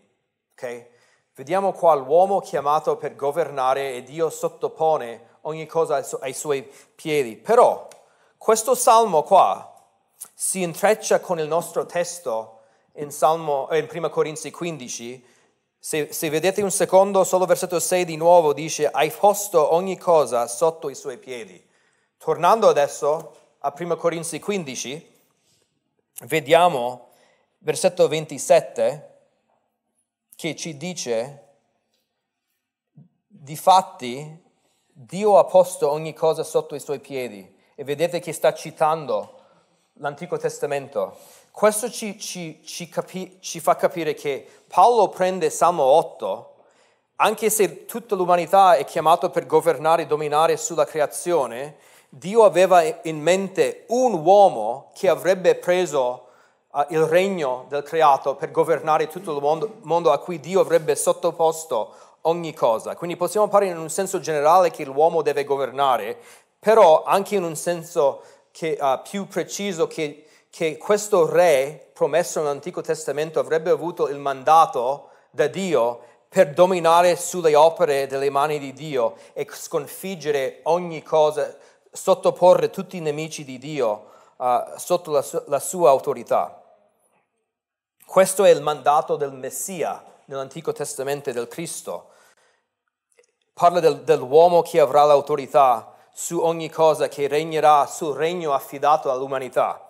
Okay? Vediamo qua l'uomo chiamato per governare e Dio sottopone ogni cosa ai suoi piedi. Però questo salmo qua si intreccia con il nostro testo in, salmo, in 1 Corinzi 15. Se, se vedete un secondo, solo versetto 6 di nuovo dice, hai posto ogni cosa sotto i suoi piedi. Tornando adesso a 1 Corinzi 15, vediamo versetto 27 che ci dice, di fatti Dio ha posto ogni cosa sotto i suoi piedi e vedete che sta citando l'Antico Testamento. Questo ci, ci, ci, capi, ci fa capire che Paolo prende Salmo 8, anche se tutta l'umanità è chiamata per governare e dominare sulla creazione, Dio aveva in mente un uomo che avrebbe preso il regno del creato per governare tutto il mondo, mondo a cui Dio avrebbe sottoposto ogni cosa. Quindi possiamo parlare in un senso generale che l'uomo deve governare, però anche in un senso che, uh, più preciso che, che questo re promesso nell'Antico Testamento avrebbe avuto il mandato da Dio per dominare sulle opere delle mani di Dio e sconfiggere ogni cosa, sottoporre tutti i nemici di Dio uh, sotto la, su- la sua autorità. Questo è il mandato del Messia nell'Antico Testamento del Cristo. Parla del, dell'uomo che avrà l'autorità su ogni cosa, che regnerà sul regno affidato all'umanità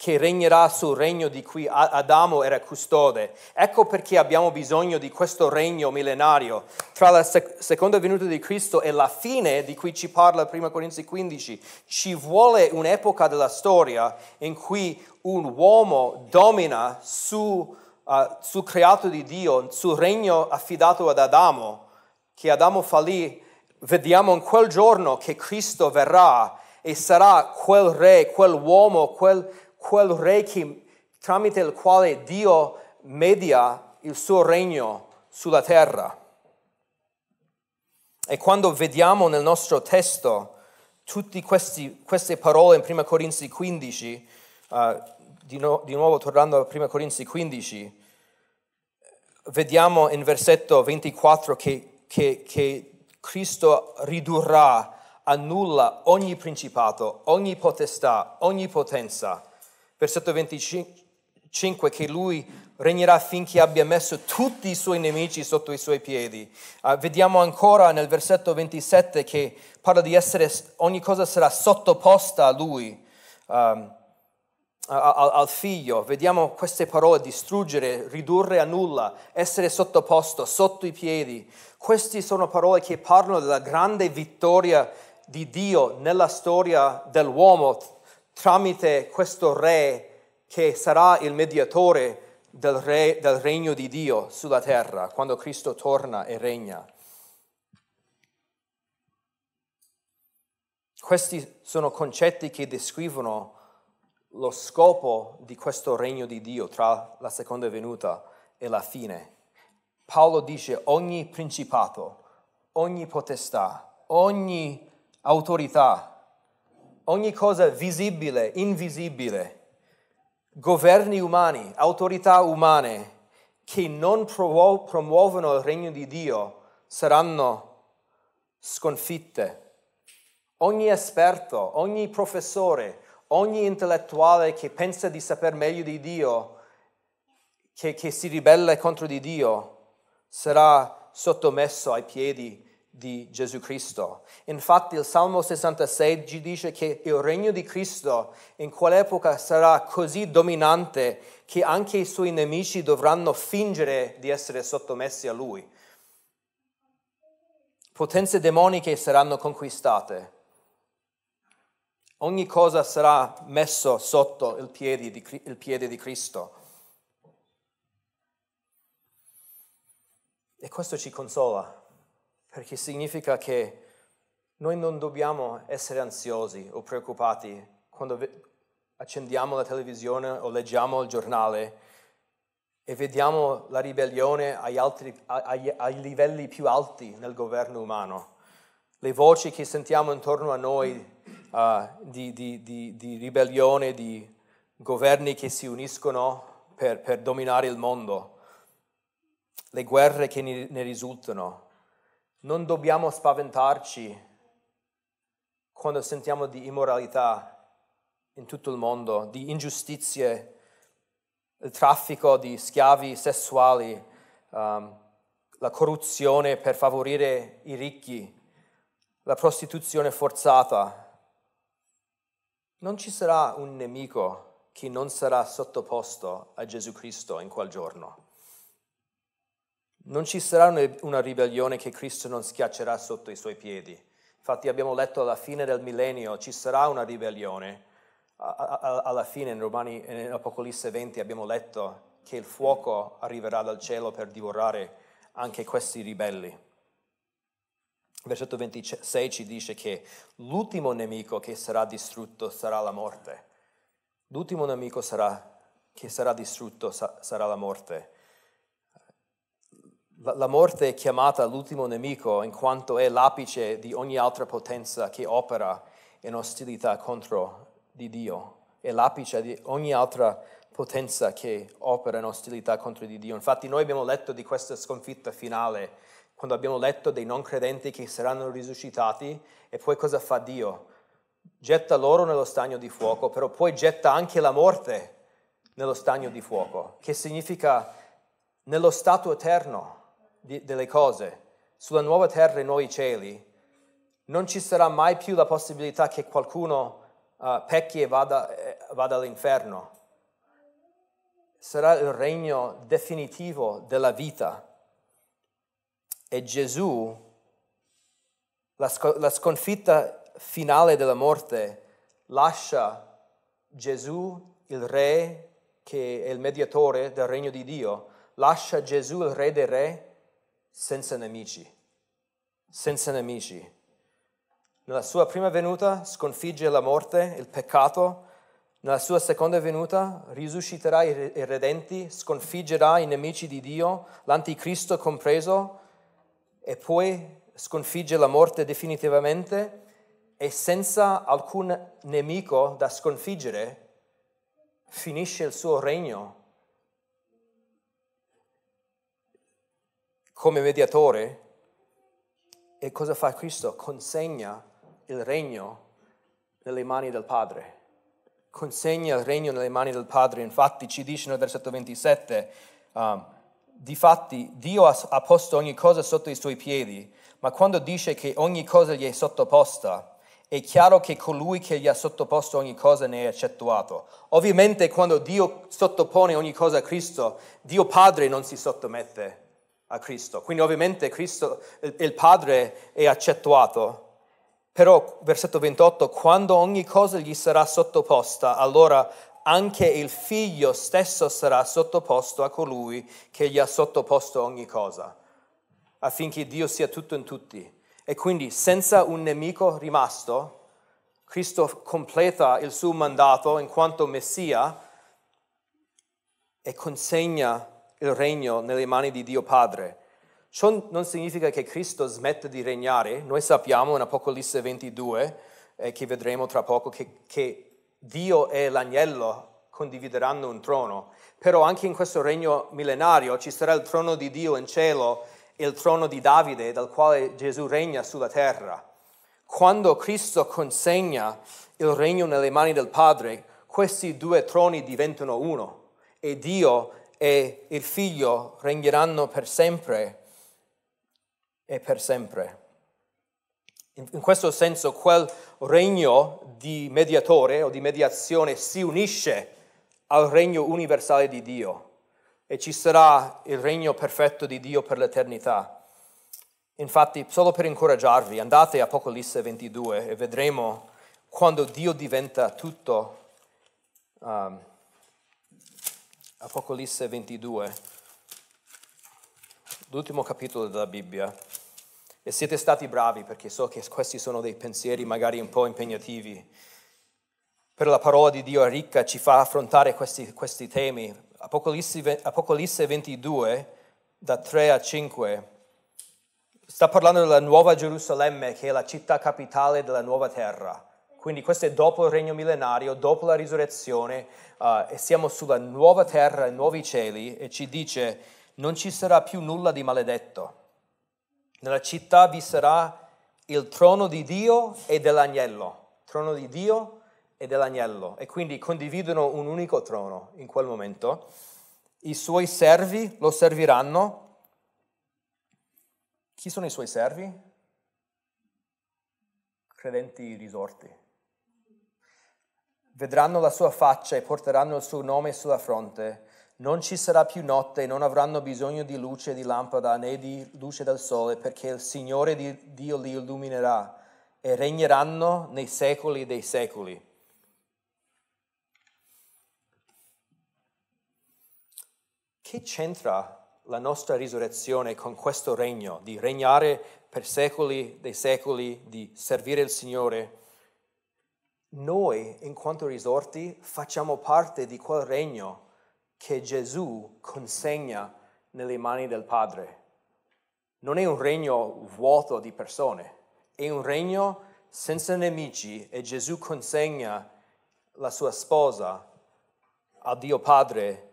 che regnerà sul regno di cui Adamo era custode. Ecco perché abbiamo bisogno di questo regno millenario. Tra la sec- seconda venuta di Cristo e la fine di cui ci parla 1 Corinzi 15, ci vuole un'epoca della storia in cui un uomo domina su, uh, sul creato di Dio, sul regno affidato ad Adamo, che Adamo fallì. Vediamo in quel giorno che Cristo verrà e sarà quel re, quell'uomo, quel quel re che, tramite il quale Dio media il suo regno sulla terra. E quando vediamo nel nostro testo tutte queste parole in 1 Corinzi 15, uh, di, no, di, nuovo tornando a 1 Corinzi 15, vediamo in versetto 24 che, che, che Cristo ridurrà a nulla ogni principato, ogni potestà, ogni potenza versetto 25, che lui regnerà finché abbia messo tutti i suoi nemici sotto i suoi piedi. Uh, vediamo ancora nel versetto 27 che parla di essere, ogni cosa sarà sottoposta a lui, um, al, al figlio. Vediamo queste parole, distruggere, ridurre a nulla, essere sottoposto, sotto i piedi. Queste sono parole che parlano della grande vittoria di Dio nella storia dell'uomo tramite questo re che sarà il mediatore del, re, del regno di Dio sulla terra quando Cristo torna e regna. Questi sono concetti che descrivono lo scopo di questo regno di Dio tra la seconda venuta e la fine. Paolo dice ogni principato, ogni potestà, ogni autorità, ogni cosa visibile, invisibile, governi umani, autorità umane che non promuovono il regno di Dio saranno sconfitte. Ogni esperto, ogni professore, ogni intellettuale che pensa di saper meglio di Dio, che, che si ribella contro di Dio, sarà sottomesso ai piedi di Gesù Cristo. Infatti il Salmo 66 ci dice che il regno di Cristo in quell'epoca sarà così dominante che anche i suoi nemici dovranno fingere di essere sottomessi a lui. Potenze demoniche saranno conquistate Ogni cosa sarà messo sotto il piede di, il piede di Cristo. E questo ci consola, perché significa che noi non dobbiamo essere ansiosi o preoccupati quando accendiamo la televisione o leggiamo il giornale e vediamo la ribellione agli, altri, ai, ai livelli più alti nel governo umano. Le voci che sentiamo intorno a noi uh, di, di, di, di, ribellione, di governi che si uniscono per, per dominare il mondo, le guerre che ne risultano. Non dobbiamo spaventarci quando sentiamo di immoralità in tutto il mondo, di ingiustizie, il traffico di schiavi sessuali, um, la corruzione per favorire i ricchi, la prostituzione forzata, non ci sarà un nemico che non sarà sottoposto a Gesù Cristo in quel giorno. Non ci sarà una ribellione che Cristo non schiaccerà sotto i suoi piedi. Infatti abbiamo letto alla fine del millennio ci sarà una ribellione. Alla fine in Romani, in Apocalisse 20 abbiamo letto che il fuoco arriverà dal cielo per divorare anche questi ribelli. Versetto 26 ci dice che l'ultimo nemico che sarà distrutto sarà la morte. L'ultimo nemico sarà, che sarà distrutto sarà la morte. La morte è chiamata l'ultimo nemico in quanto è l'apice di ogni altra potenza che opera in ostilità contro di Dio. È l'apice di ogni altra potenza che opera in ostilità contro di Dio. Infatti noi abbiamo letto di questa sconfitta finale quando abbiamo letto dei non credenti che saranno risuscitati e poi cosa fa Dio? Getta loro nello stagno di fuoco, però poi getta anche la morte nello stagno di fuoco, che significa nello stato eterno di, delle cose, sulla nuova terra e nuovi cieli, non ci sarà mai più la possibilità che qualcuno uh, pecchi e vada, eh, vada all'inferno. Sarà il regno definitivo della vita e Gesù, la, sc- la sconfitta finale della morte, lascia Gesù, il re che è il mediatore del regno di Dio, lascia Gesù, il re dei re, senza nemici, senza nemici. Nella sua prima venuta sconfigge la morte, il peccato, nella sua seconda venuta risusciterà i redenti, sconfiggerà i nemici di Dio, l'anticristo compreso, e poi sconfigge la morte definitivamente. E senza alcun nemico da sconfiggere finisce il suo regno come mediatore. E cosa fa Cristo? Consegna il regno nelle mani del Padre. Consegna il regno nelle mani del Padre. Infatti ci dice nel versetto 27, um, Difatti Dio ha posto ogni cosa sotto i suoi piedi, ma quando dice che ogni cosa gli è sottoposta, è chiaro che colui che gli ha sottoposto ogni cosa ne è eccettuato. Ovviamente quando Dio sottopone ogni cosa a Cristo, Dio Padre non si sottomette a Cristo. Quindi ovviamente Cristo, il Padre è accettuato. Però, versetto 28, quando ogni cosa gli sarà sottoposta, allora anche il figlio stesso sarà sottoposto a colui che gli ha sottoposto ogni cosa, affinché Dio sia tutto in tutti. E quindi senza un nemico rimasto, Cristo completa il suo mandato in quanto Messia e consegna il regno nelle mani di Dio Padre. Ciò non significa che Cristo smette di regnare. Noi sappiamo in Apocalisse 22, eh, che vedremo tra poco, che, che Dio e l'agnello condivideranno un trono. Però anche in questo regno millenario ci sarà il trono di Dio in cielo e il trono di Davide dal quale Gesù regna sulla terra. Quando Cristo consegna il regno nelle mani del Padre, questi due troni diventano uno e Dio e il Figlio regneranno per sempre e per sempre. In questo senso quel regno di mediatore o di mediazione si unisce al regno universale di Dio e ci sarà il regno perfetto di Dio per l'eternità. Infatti, solo per incoraggiarvi, andate a Apocalisse 22 e vedremo quando Dio diventa tutto. Um, Apocalisse 22, l'ultimo capitolo della Bibbia. E siete stati bravi perché so che questi sono dei pensieri magari un po' impegnativi. Per la parola di Dio è ricca, ci fa affrontare questi, questi temi. Apocalisse, Apocalisse 22, da 3 a 5 sta parlando della nuova Gerusalemme, che è la città capitale della nuova terra. Quindi questo è dopo il regno millenario, dopo la risurrezione, uh, e siamo sulla nuova terra e nuovi cieli, e ci dice non ci sarà più nulla di maledetto. Nella città vi sarà il trono di Dio e dell'agnello. Trono di Dio e dell'agnello. E quindi condividono un unico trono in quel momento. I suoi servi lo serviranno chi sono i suoi servi? Credenti risorti. Vedranno la sua faccia e porteranno il suo nome sulla fronte. Non ci sarà più notte, non avranno bisogno di luce di lampada né di luce del sole, perché il Signore di Dio li illuminerà e regneranno nei secoli dei secoli. Che c'entra la nostra risurrezione con questo regno, di regnare per secoli dei secoli, di servire il Signore, noi, in quanto risorti, facciamo parte di quel regno che Gesù consegna nelle mani del Padre. Non è un regno vuoto di persone, è un regno senza nemici e Gesù consegna la sua sposa a Dio Padre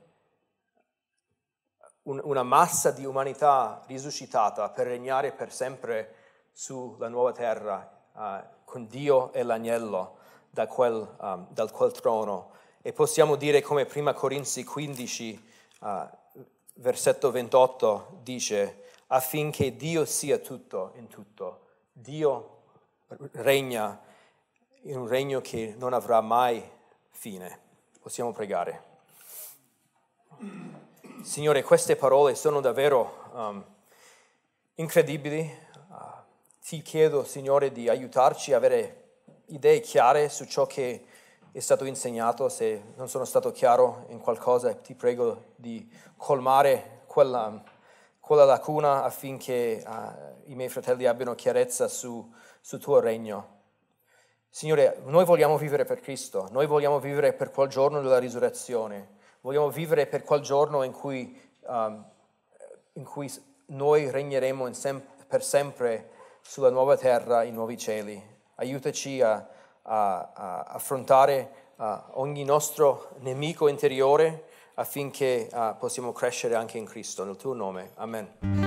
un, una massa di umanità risuscitata per regnare per sempre sulla nuova terra uh, con Dio e l'agnello da quel, um, dal quel trono. E possiamo dire come prima Corinzi 15, uh, versetto 28 dice, affinché Dio sia tutto in tutto. Dio regna in un regno che non avrà mai fine. Possiamo pregare. Signore, queste parole sono davvero um, incredibili. Uh, ti chiedo, Signore, di aiutarci a avere idee chiare su ciò che è stato insegnato. Se non sono stato chiaro in qualcosa, ti prego di colmare quella, quella lacuna affinché uh, i miei fratelli abbiano chiarezza su, sul tuo regno. Signore, noi vogliamo vivere per Cristo, noi vogliamo vivere per quel giorno della risurrezione. Vogliamo vivere per quel giorno in cui, um, in cui noi regneremo sem- per sempre sulla nuova terra, i nuovi cieli. Aiutaci a, a, a affrontare uh, ogni nostro nemico interiore affinché uh, possiamo crescere anche in Cristo. Nel tuo nome. Amen.